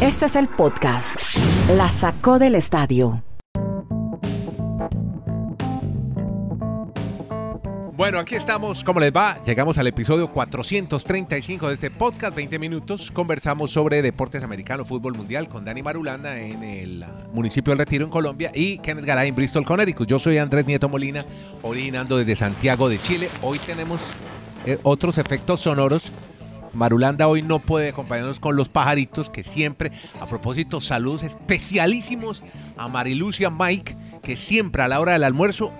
Este es el podcast. La sacó del estadio. Bueno, aquí estamos. ¿Cómo les va? Llegamos al episodio 435 de este podcast. 20 minutos. Conversamos sobre deportes americanos, fútbol mundial con Dani Marulanda en el municipio del Retiro en Colombia y Kenneth Garay en Bristol, Connecticut. Yo soy Andrés Nieto Molina, originando desde Santiago de Chile. Hoy tenemos eh, otros efectos sonoros. Marulanda hoy no puede acompañarnos con los pajaritos que siempre, a propósito, saludos especialísimos a Marilucia Mike, que siempre a la hora del almuerzo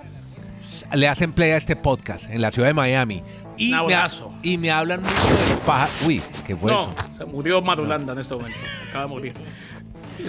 le hacen play a este podcast en la ciudad de Miami. Y, me, ha- abrazo. y me hablan mucho de los pájaros. Uy, ¿qué fue No, eso? se murió Marulanda en este momento. Acaba de morir.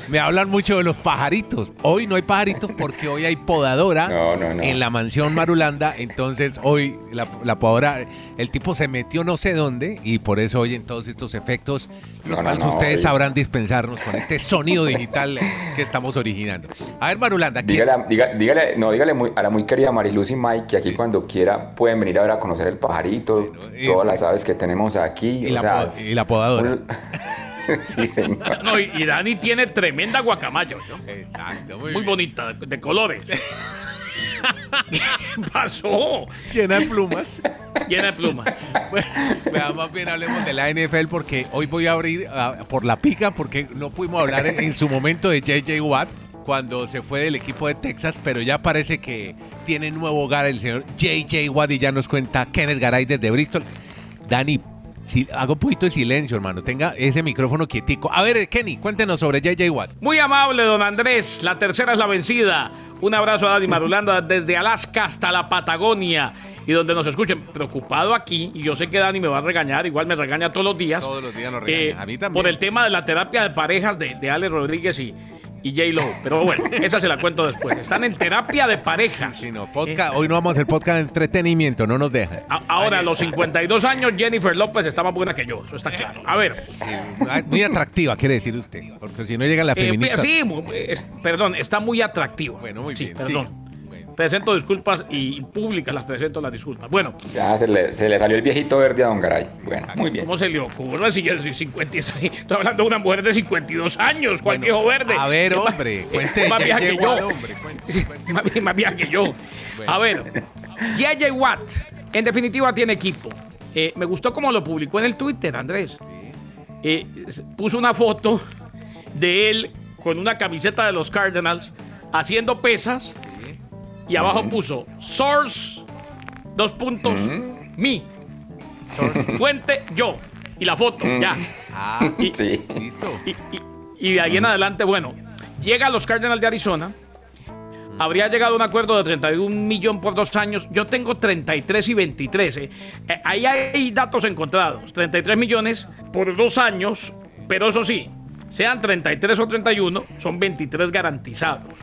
Me hablan mucho de los pajaritos. Hoy no hay pajaritos porque hoy hay podadora No, no, no. en la mansión Marulanda. Entonces hoy la, la podadora, el tipo se metió no sé dónde y por eso oyen todos estos efectos, los cuales ustedes hoy- sabrán dispensarnos con este sonido digital que estamos originando. A ver, Marulanda, ¿qué- Dígale, diga- dígale, no, dígale muy- a la muy querida Marilucy Mike que aquí cuando quiera pueden venir a ver a conocer el pajarito, Bueno, y- todas las aves que tenemos aquí. y, o la, sea, po- y la podadora. un- sí, señor. No, y, y Dani tiene tremenda guacamayo. ¿no? Exacto, Muy bien. bonita, de, de colores. ¿Qué pasó? Llena de plumas. Llena de plumas. Bueno, vea, más bien hablemos de la NFL porque hoy voy a abrir ah, por la pica porque no pudimos hablar en, en su momento de JJ Watt cuando se fue del equipo de Texas, pero ya parece que tiene nuevo hogar el señor JJ Watt y ya nos cuenta Kenneth Garay desde Bristol. Dani, si, haga un poquito de silencio, hermano. Tenga ese micrófono quietico. A ver, Kenny, cuéntenos sobre JJ Watt. Muy amable, don Andrés. La tercera es la vencida. Un abrazo a Dani Marulanda desde Alaska hasta la Patagonia. Y donde nos escuchen, preocupado aquí, y yo sé que Dani me va a regañar, igual me regaña todos los días. Todos los días nos regaña. A mí también. Por el tema de la terapia de parejas de, de Ale Rodríguez y, y J. Lo. Pero bueno, esa se la cuento después. Están en terapia de parejas. Si no, podcast, hoy no vamos a hacer podcast de entretenimiento, no nos dejan. A- ahora, a los 52 años, Jennifer López está más buena que yo, eso está claro. A ver, Muy atractiva, quiere decir usted. Porque si no llega la eh, feminista. sí, es- perdón, está muy atractiva. Bueno, muy Sí, bien, Perdón. Presento disculpas y públicas las presento las disculpas. Bueno, Ya se le, se le salió el viejito verde a Don Garay. Bueno, muy bien. ¿cómo se le ocurre si yo soy 56? Estoy hablando de una mujer de 52 años, ¿cuál Bueno, viejo verde? A ver, hombre, cuente más vieja que yo. hombre. cuente, cuente. más, vieja que yo. A ver, J.J. Watt, en definitiva tiene equipo. Eh, me gustó como lo publicó en el Twitter, Andrés. Eh, puso una foto de él con una camiseta de los Cardinals haciendo pesas y abajo puso source, dos puntos, me, fuente, yo. Y la foto, ya. Ah, Y, Sí. y, y- y de ahí en adelante, bueno, llega a los Cardinals de Arizona. Habría llegado a un acuerdo de 31 millones por dos años. Yo tengo 33 y 23. eh. Eh, ahí hay datos encontrados. 33 millones por dos años, pero eso sí, sean 33 o 31, son 23 garantizados.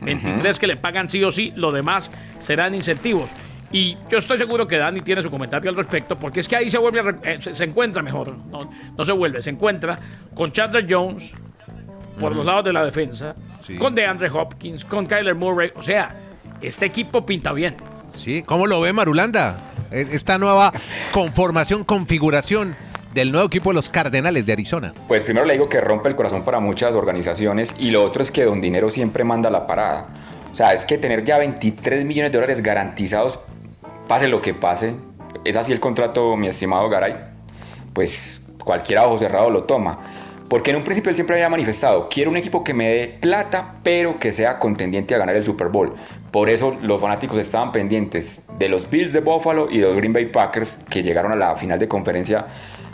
23 que le pagan sí o sí, lo demás serán incentivos. Y yo estoy seguro que Dani tiene su comentario al respecto, porque es que ahí se vuelve, a eh, se, se encuentra mejor, no, no se vuelve, se encuentra con Chandler Jones por los lados de la defensa, Sí. con DeAndre Hopkins, con Kyler Murray, o sea, este equipo pinta bien. Sí, ¿cómo lo ve Marulanda? Eh, Esta nueva conformación, configuración del nuevo equipo los Cardenales de Arizona. Pues primero le digo que rompe el corazón para muchas organizaciones y lo otro es que Don Dinero siempre manda la parada. O sea, es que tener ya 23 millones de dólares garantizados, pase lo que pase, es así el contrato, mi estimado Garay, pues cualquier ojo cerrado lo toma. Porque en un principio él siempre había manifestado, quiero un equipo que me dé plata, pero que sea contendiente a ganar el Super Bowl. Por eso los fanáticos estaban pendientes de los Bills de Buffalo y de los Green Bay Packers, que llegaron a la final de conferencia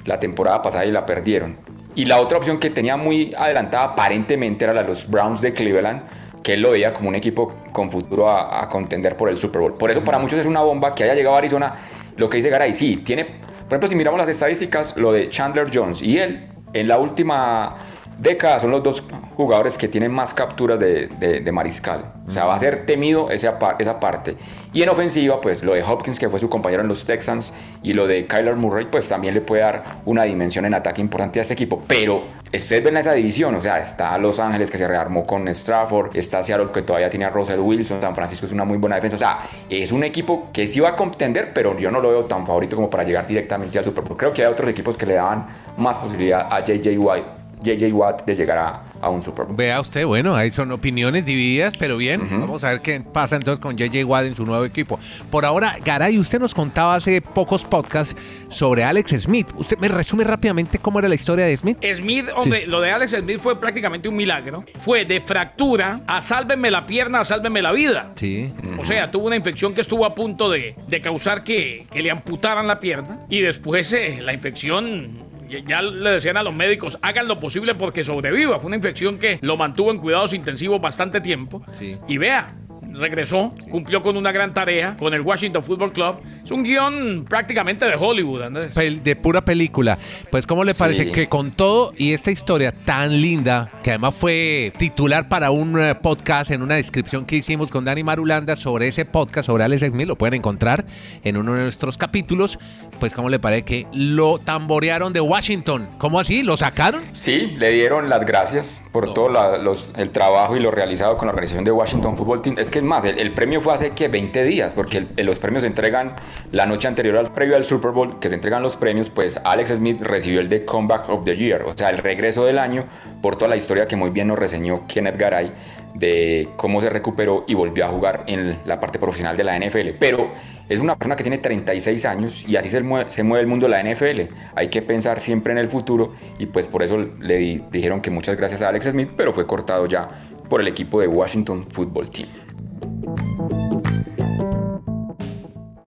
la temporada pasada y la perdieron. Y la otra opción que tenía muy adelantada aparentemente era la de los Browns de Cleveland, que él lo veía como un equipo con futuro a, contender por el Super Bowl. Por eso para muchos es una bomba que haya llegado a Arizona. Lo que dice Garay, sí, tiene, por ejemplo, si miramos las estadísticas, lo de Chandler Jones y él, en la última década son los dos jugadores que tienen más capturas de, de- mariscal. O sea, va a ser temido esa, esa parte. Y en ofensiva, pues lo de Hopkins, que fue su compañero en los Texans, y lo de Kyler Murray, pues también le puede dar una dimensión en ataque importante a este equipo. Pero ustedes ven esa división, o sea, está Los Ángeles que se rearmó con Strafford, está Seattle que todavía tiene a Russell Wilson, San Francisco es una muy buena defensa. O sea, es un equipo que sí va a contender, pero yo no lo veo tan favorito como para llegar directamente al Super Bowl. Creo que hay otros equipos que le daban más posibilidad a JJ White. JJ Watt de llegar a, a un Super Bowl. Vea usted, bueno, ahí son opiniones divididas, pero bien, vamos a ver qué pasa entonces con JJ Watt en su nuevo equipo. Por ahora, Garay, usted nos contaba hace pocos podcasts sobre Alex Smith. ¿Usted me resume rápidamente cómo era la historia de Smith? Smith, hombre, lo de Alex Smith fue prácticamente un milagro. Fue de fractura a sálvenme la pierna, a sálvenme la vida. Sí. O sea, tuvo una infección que estuvo a punto de, de causar que, que le amputaran la pierna y después eh, la infección ya- le decían a los médicos, hagan lo posible porque sobreviva. Fue una infección que lo mantuvo en cuidados intensivos bastante tiempo. Sí. Y vea, regresó, cumplió con una gran tarea con el Washington Football Club. Es un guion prácticamente de Hollywood, Andrés. Pel- de pura película. Pues, ¿cómo le parece Sí. que con todo y esta historia tan linda, que además fue titular para un eh, podcast en una descripción que hicimos con Dani Marulanda sobre ese podcast, sobre Alex Smith, lo pueden encontrar en uno de nuestros capítulos, pues, ¿cómo le parece que lo tamborearon de Washington? ¿Cómo así? ¿Lo sacaron? Sí, le dieron las gracias por todo la- los- el trabajo y lo realizado con la organización de Washington Football Team. Es que más, el, el premio fue hace que 20 días, porque el- los premios se entregan la noche anterior al previo al Super Bowl, que se entregan los premios, pues Alex Smith recibió el de Comeback of the Year, o sea, el regreso del año por toda la historia que muy bien nos reseñó Kenneth Garay de cómo se recuperó y volvió a jugar en la parte profesional de la NFL. Pero es una persona que tiene 36 años y así se mueve, se mueve el mundo de la NFL. Hay que pensar siempre en el futuro y pues por eso le di- dijeron que muchas gracias a Alex Smith, pero fue cortado ya por el equipo de Washington Football Team.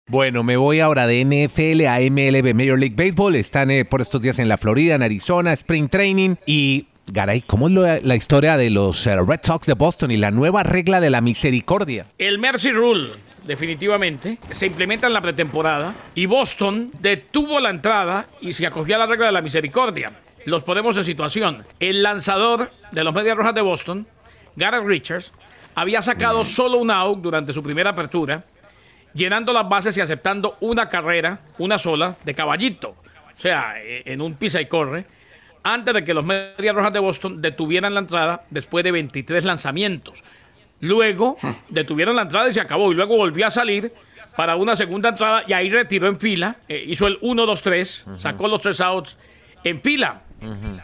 Bueno, me voy ahora de NFL a MLB, Major League Baseball. Están eh, por estos días en la Florida, en Arizona, Spring Training. Y, Garay, ¿cómo es lo- la historia de los eh, Red Sox de Boston y la nueva regla de la misericordia? El Mercy Rule, definitivamente, se implementa en la pretemporada y Boston detuvo la entrada y se acogió a la regla de la misericordia. Los ponemos en situación. El lanzador de los Medias Rojas de Boston, Garrett Richards, había sacado solo un out durante su primera apertura, llenando las bases y aceptando una carrera, una sola, de caballito. O sea, eh, en un pisa y corre, antes de que los Medias Rojas de Boston detuvieran la entrada después de 23 lanzamientos. Luego detuvieron la entrada y se acabó. Y luego volvió a salir para una segunda entrada y ahí retiró en fila. eh, hizo el 1-2-3, sacó los tres outs en fila.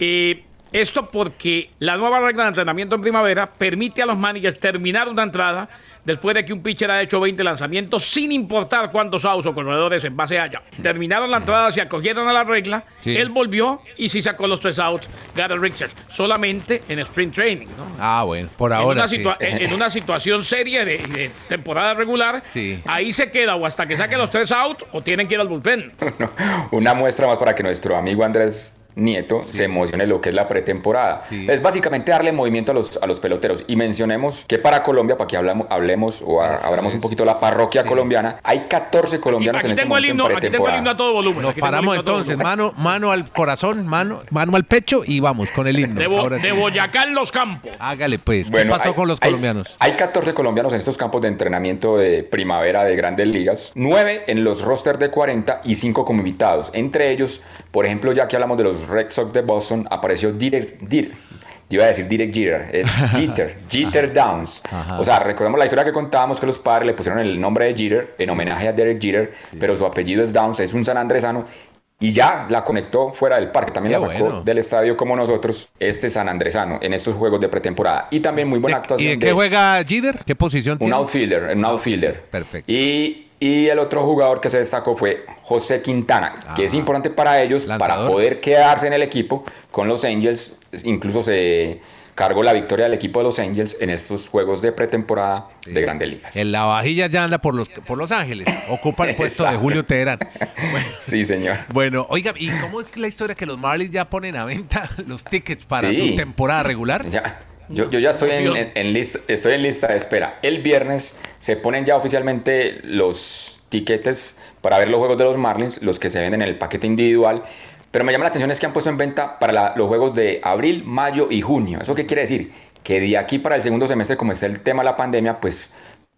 Eh, esto porque la nueva regla de entrenamiento en primavera permite a los managers terminar una entrada después de que un pitcher ha hecho 20 lanzamientos sin importar cuántos outs o corredores en base haya. Terminaron la entrada, se acogieron a la regla, Sí. él volvió y sí sacó los tres outs, Garrett Richards, solamente en sprint training. ¿no? Ah, bueno, por en, ahora. una sí. situa- en- en una situación seria de, de temporada regular, Sí. ahí se queda o hasta que saque los tres outs o tienen que ir al bullpen. Una muestra más para que nuestro amigo Andrés Nieto se emocione lo que es la pretemporada. Sí. Es básicamente darle movimiento a los, a los peloteros. Y mencionemos que para Colombia, para que hablamos, hablemos o a- abramos es. un poquito la parroquia Sí. colombiana, hay 14 Aquí, colombianos aquí en este tengo el momento himno, en aquí tengo el himno a pretemporada. todo volumen. Nos el paramos entonces, mano, mano al corazón, mano, mano al pecho y vamos con el himno. De, Bo- Ahora de sí. Boyacá en los campos. Hágale pues. ¿Qué pasó hay- con los hay- colombianos? Hay 14 colombianos en estos campos de entrenamiento de primavera de grandes ligas, 9 en los rosters de 40 y 5 como invitados. Entre ellos, por ejemplo, ya que hablamos de los Red Sox de Boston, apareció Direct, Dir- te iba a decir Direct Jeter, es Jeter, Jeter Downs. Ajá. O sea, recordemos la historia que contábamos que los padres le pusieron el nombre de Jeter en homenaje a Derek Jeter, pero su apellido es Downs, es un san andresano. Y ya la conectó fuera del parque, también Qué la sacó bueno. del estadio como nosotros, este San Andresano, en estos juegos de pretemporada. Y también muy buena ¿De- ¿Y actuación de qué juega Jeter? ¿Qué posición un tiene? outfielder, un outfielder. perfecto. Y, y el otro jugador que se destacó fue José Quintana, que es Ah. importante para ellos para poder quedarse en el equipo con los Angels. Incluso se cargó la victoria del equipo de los Angels en estos juegos de pretemporada de Grandes Ligas. En la vajilla ya anda por los, por los Ángeles. Ocupa el puesto de. Julio Teherán. Bueno, Sí, señor. Bueno, oiga, ¿y cómo es la historia que los Marlins ya ponen a venta los tickets para Sí. su temporada regular? Ya, yo, yo ya estoy en, en- en lista, estoy en lista de espera. El viernes se ponen ya oficialmente los tiquetes para ver los juegos de los Marlins, los que se venden en el paquete individual. Pero me llama la atención es que han puesto en venta para la- los juegos de abril, mayo y junio. ¿Eso qué quiere decir? Que de aquí para el segundo semestre, como está el tema de la pandemia, pues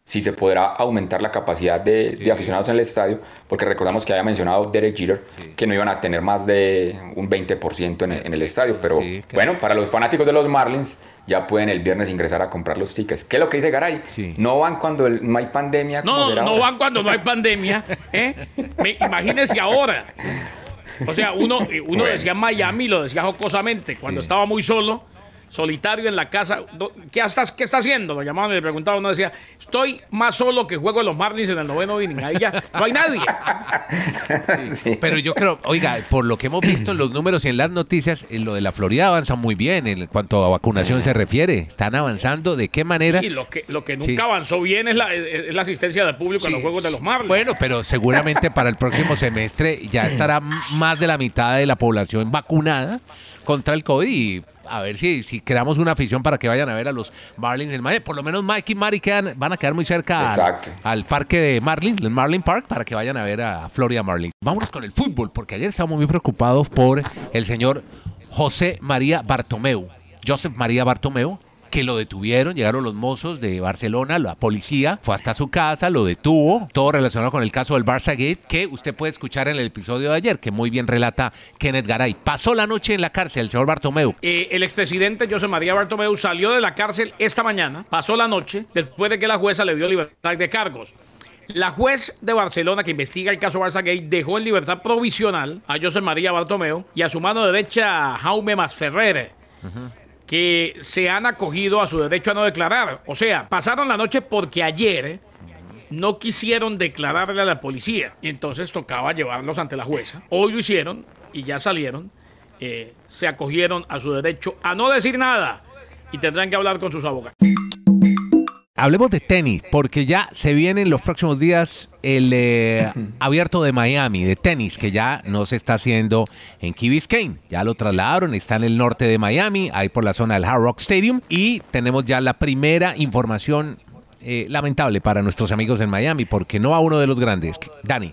sí se podrá aumentar la capacidad de, de aficionados en el estadio, porque recordamos que había mencionado Derek Jeter que no iban a tener más de un 20% en el, en el estadio, pero Sí, bueno, para los fanáticos de los Marlins ya pueden el viernes ingresar a comprar los tickets. ¿Qué es lo que dice Garay? Sí. No van cuando el- no hay pandemia. como No, no ahora. van cuando no hay pandemia. ¿eh? Me- imagínense ahora. O sea, uno, uno decía Miami, lo decía jocosamente, cuando estaba muy solo solitario en la casa. ¿Qué, estás, qué está haciendo? Lo llamaban y le preguntaban. Uno decía, estoy más solo que juego en los Marlins en el noveno inning. Ahí ya no hay nadie. Pero yo creo, oiga, por lo que hemos visto en los números y en las noticias, en lo de la Florida avanza muy bien en cuanto a vacunación se refiere. Están avanzando. ¿De qué manera? Sí, lo que, lo que nunca avanzó bien es la, asistencia de público en los juegos de los Marlins. Bueno, pero seguramente para el próximo semestre ya estará más de la mitad de la población vacunada contra el COVID y a ver si, si creamos una afición para que vayan a ver a los Marlins en Miami. Por lo menos Mike y Mari quedan, van a quedar muy cerca al, parque de Marlins, el Marlin Park, para que vayan a ver a Florida Marlins. Vámonos con el fútbol, porque ayer estábamos muy preocupados por el señor José María Bartomeu. Joseph María Bartomeu, que lo detuvieron, llegaron los mozos de Barcelona, la policía fue hasta su casa, lo detuvo, todo relacionado con el caso del Barça Gate, que usted puede escuchar en el episodio de ayer, que muy bien relata Kenneth Garay. Pasó la noche en la cárcel el señor Bartomeu. Eh, el expresidente José María Bartomeu salió de la cárcel esta mañana, pasó la noche, después de que la jueza le dio libertad de cargos. La juez de Barcelona que investiga el caso Barça Gate dejó en libertad provisional a José María Bartomeu y a su mano derecha a Jaume Masferrer que se han acogido a su derecho a no declarar. O sea, pasaron la noche porque ayer no quisieron declararle a la policía y entonces tocaba llevarlos ante la jueza. Hoy lo hicieron y ya salieron. Eh, se acogieron a su derecho a no decir nada y tendrán que hablar con sus abogados. Hablemos de tenis, porque ya se viene en los próximos días el eh, abierto de Miami de tenis, que ya no se está haciendo en Key Biscayne. Ya lo trasladaron, está en el norte de Miami, ahí por la zona del Hard Rock Stadium. Y tenemos ya la primera información eh, lamentable para nuestros amigos en Miami, porque no a uno de los grandes. Dani.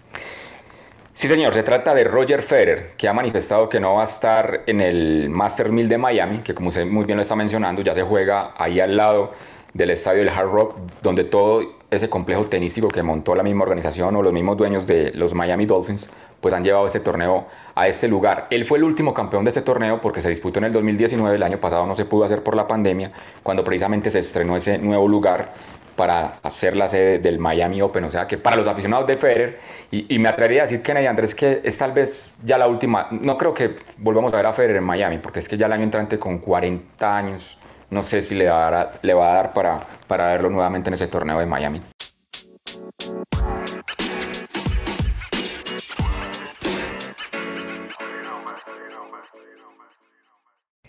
Sí, señor, se trata de Roger Federer, que ha manifestado que no va a estar en el Master 1000 de Miami, que como usted muy bien lo está mencionando, ya se juega ahí al lado del estadio del Hard Rock, donde todo ese complejo tenístico que montó la misma organización o los mismos dueños de los Miami Dolphins, pues han llevado este torneo a este lugar. Él fue el último campeón de este torneo porque se disputó en el 2019, el año pasado no se pudo hacer por la pandemia, cuando precisamente se estrenó ese nuevo lugar para hacer la sede del Miami Open. O sea que para los aficionados de Federer, y, me atrevería a decir, Kennedy Andrés, que es tal vez ya la última, no creo que volvamos a ver a Federer en Miami, porque es que ya el año entrante con 40 años no sé si le, va le va a dar para, para verlo nuevamente en ese torneo de Miami.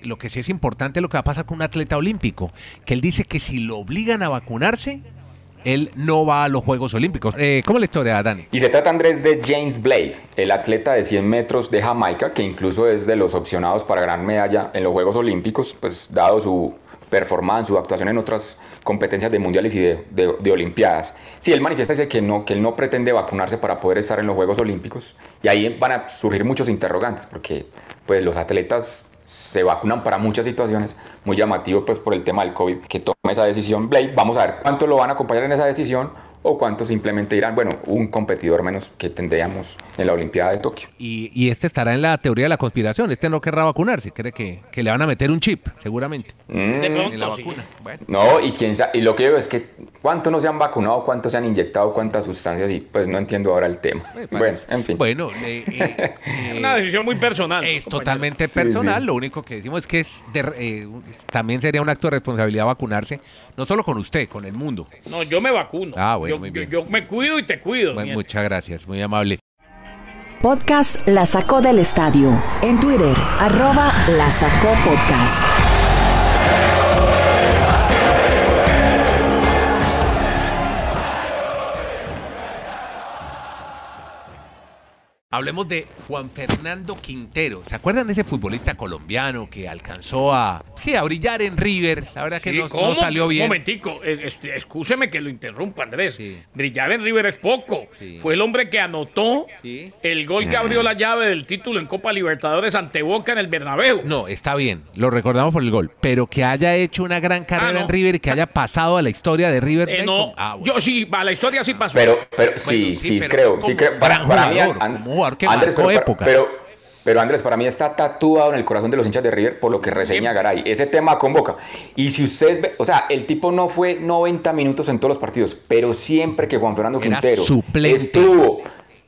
Lo que sí es importante es lo que va a pasar con un atleta olímpico, que él dice que si lo obligan a vacunarse, él no va a los Juegos Olímpicos. Eh, ¿Cómo es la historia, Dani? Y se trata, Andrés, de James Blake, el atleta de 100 metros de Jamaica, que incluso es de los opcionados para gran medalla en los Juegos Olímpicos, pues dado su performance, su actuación en otras competencias de mundiales y de, olimpiadas. Sí, él manifiesta dice que no, que él no pretende vacunarse para poder estar en los Juegos Olímpicos y ahí van a surgir muchos interrogantes porque pues los atletas se vacunan para muchas situaciones, muy llamativo pues por el tema del COVID que toma esa decisión Blake. Vamos a ver cuánto lo van a acompañar en esa decisión o cuántos simplemente dirán, bueno, un competidor menos que tendríamos en la Olimpiada de Tokio. Y, este estará en la teoría de la conspiración, este no querrá vacunarse, cree que, que le van a meter un chip, seguramente. Mm. en la vacuna. No, y, quién y lo que digo es que cuántos no se han vacunado, cuántos se han inyectado, cuántas sustancias, y pues no entiendo ahora el tema. bueno, en fin. Bueno, eh, una decisión muy personal. Es totalmente personal, lo único que decimos es que es eh, también sería un acto de responsabilidad vacunarse, no solo con usted, con el mundo. No, yo me vacuno. Ah, bueno yo, me cuido y te cuido. muchas gracias, muy amable. Podcast La Sacó del Estadio. En Twitter, arroba La Sacó Podcast. Hablemos de Juan Fernando Quintero. ¿Se acuerdan de ese futbolista colombiano que alcanzó a, sí, a brillar en River? La verdad que no, salió bien. Un momentico, escúcheme que lo interrumpa, Andrés. Brillar en River es poco. Fue el hombre que anotó el gol que abrió la llave del título en Copa Libertadores ante Boca en el Bernabéu. No, está bien, lo recordamos por el gol, pero que haya hecho una gran carrera ah, en River y que haya pasado a la historia de River. Eh, no, ah, yo sí, a la historia sí pasó. Pero, pero sí, sí, creo, sí creo. Para, mí, Andrés, pero, época. Pero, Andrés, para mí está tatuado en el corazón de los hinchas de River por lo que reseña Garay. Ese tema convoca. Y si ustedes ven, o sea, el tipo no fue 90 minutos en todos los partidos, pero siempre que Juan Fernando Quintero estuvo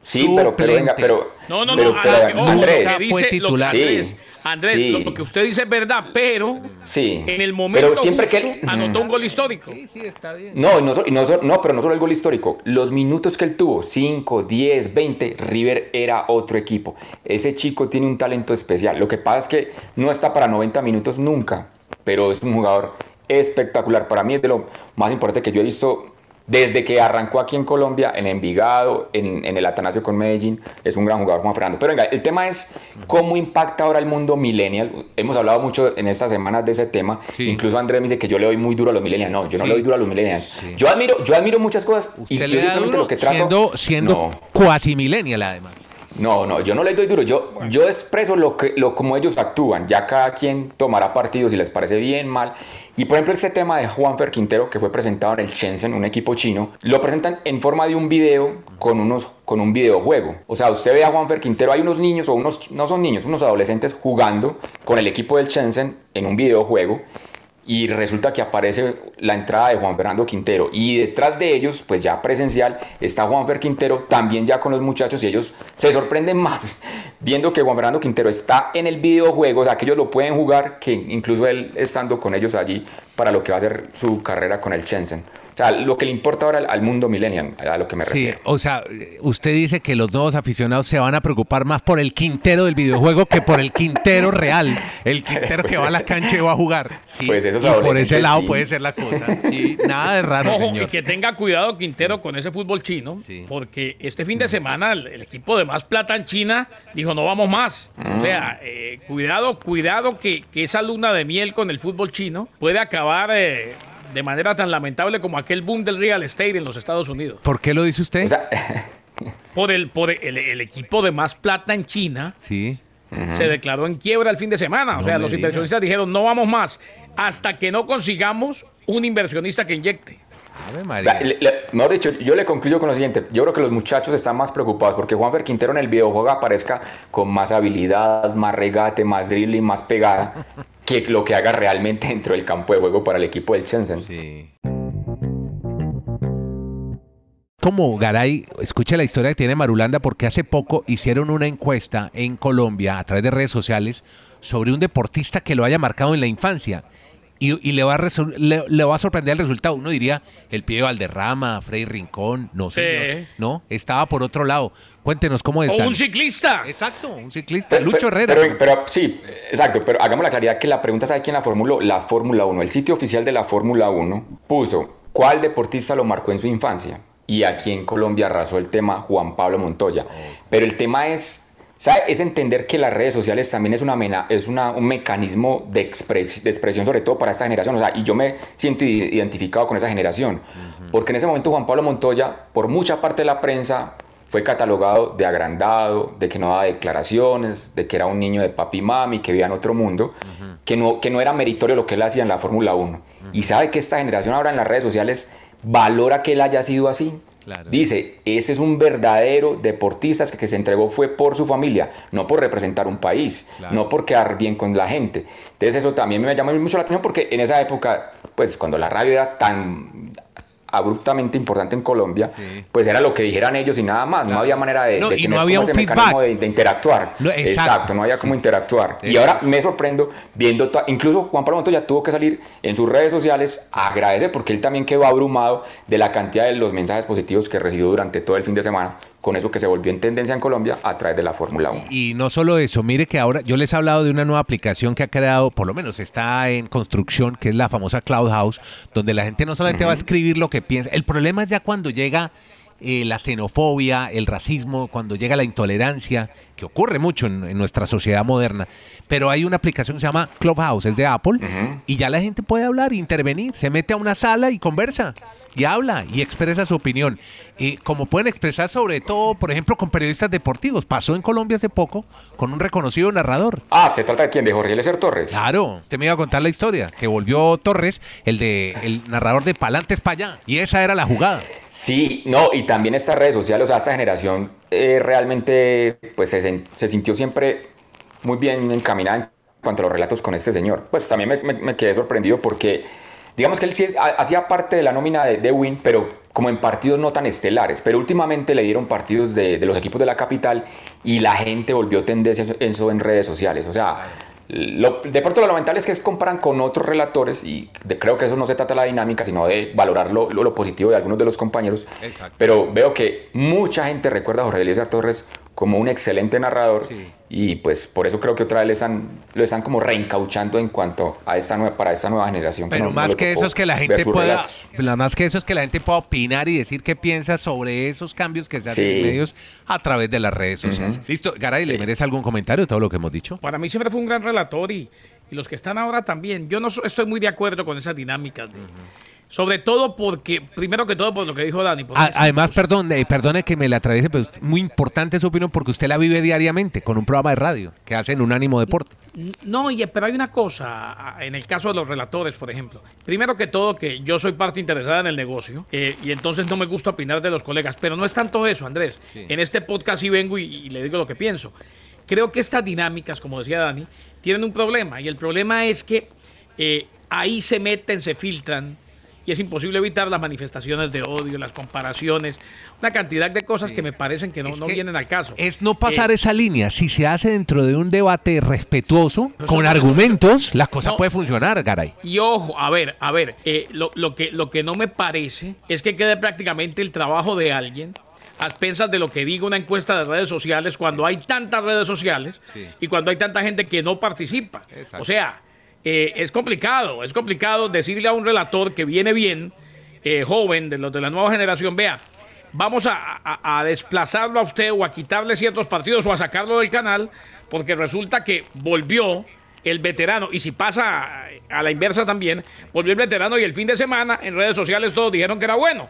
Sí, pero, pero venga, pero. No, no, pero, no. pero, ojo, Andrés, lo que fue dice, titular. Lo que, Andrés, Sí. Andrés, Sí. lo que usted dice es verdad, pero Sí. en el momento Pero siempre justo que él- anotó un gol histórico. sí, está bien. No, y no, no no, pero no solo el gol histórico. Los minutos que él tuvo, 5, 10, 20, River era otro equipo. Ese chico tiene un talento especial. Lo que pasa es que no está para 90 minutos nunca, pero es un jugador espectacular. Para mí es de lo más importante que yo he visto desde que arrancó aquí en Colombia, en Envigado, en, en el Atanasio con Medellín. Es un gran jugador, Juan Fernando. Pero venga, el tema es cómo impacta ahora el mundo millennial. Hemos hablado mucho en estas semanas de ese tema. Sí. Incluso Andrés me dice que yo le doy muy duro a los millennials. No, yo no Sí. le doy duro a los millennials. Sí. Yo admiro, yo admiro muchas cosas. Duro lo que trato. siendo, siendo No. cuasi millennial además. No, no, yo no les doy duro. Yo, yo expreso lo que, lo como ellos actúan. Ya cada quien tomará partido si les parece bien, mal. Y por ejemplo, este tema de Juanfer Quintero, que fue presentado en el Shenzhen, un equipo chino, lo presentan en forma de un video con, unos, con un videojuego. O sea, usted ve a Juanfer Quintero, hay unos niños, o unos, no son niños, unos adolescentes jugando con el equipo del Shenzhen en un videojuego y resulta que aparece la entrada de Juan Fernando Quintero. Y detrás de ellos, pues ya presencial, está Juanfer Quintero también ya con los muchachos y ellos se sorprenden más viendo que Juan Fernando Quintero está en el videojuego, o sea que ellos lo pueden jugar, que incluso él estando con ellos allí para lo que va a ser su carrera con el Shenzhen. O sea, lo que le importa ahora al, al mundo millennial, a lo que me Sí, refiero. o sea, usted dice que los nuevos aficionados se van a preocupar más por el Quintero del videojuego que por el Quintero real, el Quintero que va a la cancha y va a jugar. Sí, Pues esos y por ese lado sí. puede ser la cosa. Y nada de raro, Ojo, y que tenga cuidado Quintero con ese fútbol chino, Sí. porque este fin de semana el, el equipo de más plata en China dijo no vamos más. O sea, eh, cuidado, cuidado que, que esa luna de miel con el fútbol chino puede acabar eh, de manera tan lamentable como aquel boom del real estate en los Estados Unidos. ¿Por qué lo dice usted? O sea, Por el, por el, el equipo de más plata en China sí. se declaró en quiebra el fin de semana. O sea, los diga. inversionistas dijeron no vamos más hasta que no consigamos un inversionista que inyecte. Ave La- María. le- le- mejor dicho, yo le concluyo con lo siguiente. Yo creo que los muchachos están más preocupados porque Juanfer Quintero en el videojuego aparezca con más habilidad, más regate, más dribbling, más pegada, que lo que haga realmente dentro del campo de juego para el equipo del Shenzhen. Sí. Como Garay, escuche la historia que tiene Marulanda porque hace poco hicieron una encuesta en Colombia a través de redes sociales sobre un deportista que lo haya marcado en la infancia. Y, y le, va a le, le va a sorprender el resultado. Uno diría el pie de Valderrama, Frei Rincón. No, Sí. señor. No, estaba por otro lado. Cuéntenos cómo O está. un ciclista. Exacto, un ciclista. Lucho Herrera. Pero, pero sí, exacto, pero hagamos la claridad que la pregunta sabe quién la formuló, la Fórmula 1. El sitio oficial de la Fórmula 1 puso cuál deportista lo marcó en su infancia. Y aquí en Colombia arrasó el tema Juan Pablo Montoya. Pero el tema es, ¿sabe? Es entender que las redes sociales también es, una mena- es una- un mecanismo de, expres- de expresión, sobre todo para esta generación. O sea, y yo me siento identificado con esa generación. Porque en ese momento Juan Pablo Montoya, por mucha parte de la prensa, fue catalogado de agrandado, de que no daba declaraciones, de que era un niño de papi y mami, que vivía en otro mundo, que, no, que no era meritorio lo que él hacía en la Fórmula 1. Y sabe que esta generación ahora en las redes sociales valora que él haya sido así. Claro. Dice, ese es un verdadero deportista que, que se entregó fue por su familia, no por representar un país, Claro. no por quedar bien con la gente. Entonces eso también me llama mucho la atención porque en esa época, pues cuando la radio era tan abruptamente importante en Colombia, Sí. pues era lo que dijeran ellos y nada más, no había manera de, No, de no había un ese feedback. mecanismo de, de interactuar. No, exacto. exacto. no había como interactuar. Sí. Y ahora me sorprendo viendo, incluso Juan Pablo Montoya tuvo que salir en sus redes sociales a agradecer porque él también quedó abrumado de la cantidad de los mensajes positivos que recibió durante todo el fin de semana con eso que se volvió en tendencia en Colombia a través de la Fórmula 1. Y no solo eso, mire que ahora yo les he hablado de una nueva aplicación que ha creado, por lo menos está en construcción, que es la famosa Cloud House, donde la gente no solamente va a escribir lo que piensa. El problema es ya cuando llega eh, la xenofobia, el racismo, cuando llega la intolerancia, que ocurre mucho en, en nuestra sociedad moderna. Pero hay una aplicación que se llama Clubhouse, es de Apple, y ya la gente puede hablar, intervenir, se mete a una sala y conversa. Y habla y expresa su opinión. Y como pueden expresar sobre todo, por ejemplo, con periodistas deportivos. Pasó en Colombia hace poco con un reconocido narrador. Ah, ¿se trata de quién? ¿De Jorge Eliezer Torres? Claro, usted me iba a contar la historia, que volvió Torres, el de el narrador de Palantes para allá. Y esa era la jugada. Sí, no, y también estas redes sociales, o sea, esta generación eh, realmente pues se, se sintió siempre muy bien encaminada en cuanto a los relatos con este señor. Pues también me, me- me quedé sorprendido porque, digamos que él sí ha- hacía parte de la nómina de, de Win, pero como en partidos no tan estelares, pero últimamente le dieron partidos de, de los equipos de la capital y la gente volvió tendencia eso en redes sociales. O sea, lo, de pronto lo lamentable es que es comparan con otros relatores y creo que eso no se trata de la dinámica, sino de valorar lo, lo, positivo de algunos de los compañeros. Pero veo que mucha gente recuerda a Jorge Eliezer Torres como un excelente narrador y pues por eso creo que otra vez están, lo están como reencauchando en cuanto a esta nueva, para esta nueva generación. Pero más que eso es que la gente pueda, más que eso es que la gente pueda opinar y decir qué piensa sobre esos cambios que se hacen en medios a través de las redes sociales. Listo, Garay, ¿le merece algún comentario de todo lo que hemos dicho? Para mí siempre fue un gran relator y, y los que están ahora también. Yo no estoy muy de acuerdo con esas dinámicas de... Sobre todo porque, primero que todo, por lo que dijo Dani. Además, perdón, eh, perdone que me la atraviese, pero es muy importante su opinión porque usted la vive diariamente con un programa de radio que hace en un ánimo deporte. No, pero hay una cosa, en el caso de los relatores, por ejemplo. Primero que todo, que yo soy parte interesada en el negocio eh, y entonces no me gusta opinar de los colegas. Pero no es tanto eso, Andrés. En este podcast sí vengo y, le digo lo que pienso. Creo que estas dinámicas, como decía Dani, tienen un problema. Y el problema es que eh, ahí se meten, se filtran y es imposible evitar las manifestaciones de odio, las comparaciones, una cantidad de cosas que me parecen que no, vienen al caso. Es no pasar eh, esa línea. Si se hace dentro de un debate respetuoso, con argumentos, la cosa puede funcionar, Garay. Y ojo, a ver, a ver, eh, lo, que, lo que no me parece es que quede prácticamente el trabajo de alguien a expensas de lo que diga una encuesta de redes sociales cuando hay tantas redes sociales y cuando hay tanta gente que no participa. O sea, eh, es complicado, es complicado decirle a un relator que viene bien, eh, joven, de los de la nueva generación, vea, vamos a, desplazarlo a usted o a quitarle ciertos partidos o a sacarlo del canal, porque resulta que volvió el veterano, y si pasa a la inversa también, volvió el veterano y el fin de semana en redes sociales todos dijeron que era bueno.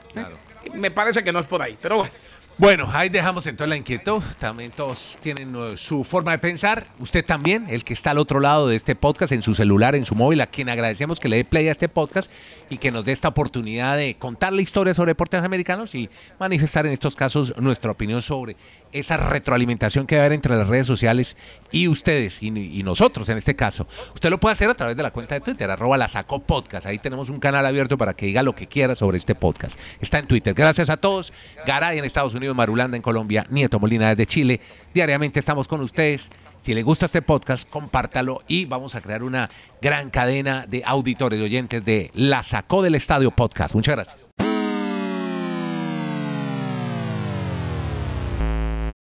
Me parece que no es por ahí, pero bueno. Bueno, ahí dejamos entonces la inquietud. También todos tienen uh, su forma de pensar. Usted también, el que está al otro lado de este podcast, en su celular, en su móvil, a quien agradecemos que le dé play a este podcast y que nos dé esta oportunidad de contar la historia sobre deportes americanos y manifestar en estos casos nuestra opinión sobre esa retroalimentación que va a haber entre las redes sociales y ustedes y, nosotros en este caso. Usted lo puede hacer a través de la cuenta de Twitter, arroba la sacó podcast. Ahí tenemos un canal abierto para que diga lo que quiera sobre este podcast. Está en Twitter. Gracias a todos. Garay en Estados Unidos, Marulanda en Colombia, Nieto Molina desde Chile. Diariamente estamos con ustedes. Si le gusta este podcast, compártalo y vamos a crear una gran cadena de auditores, de oyentes de La Sacó del Estadio Podcast. Muchas gracias.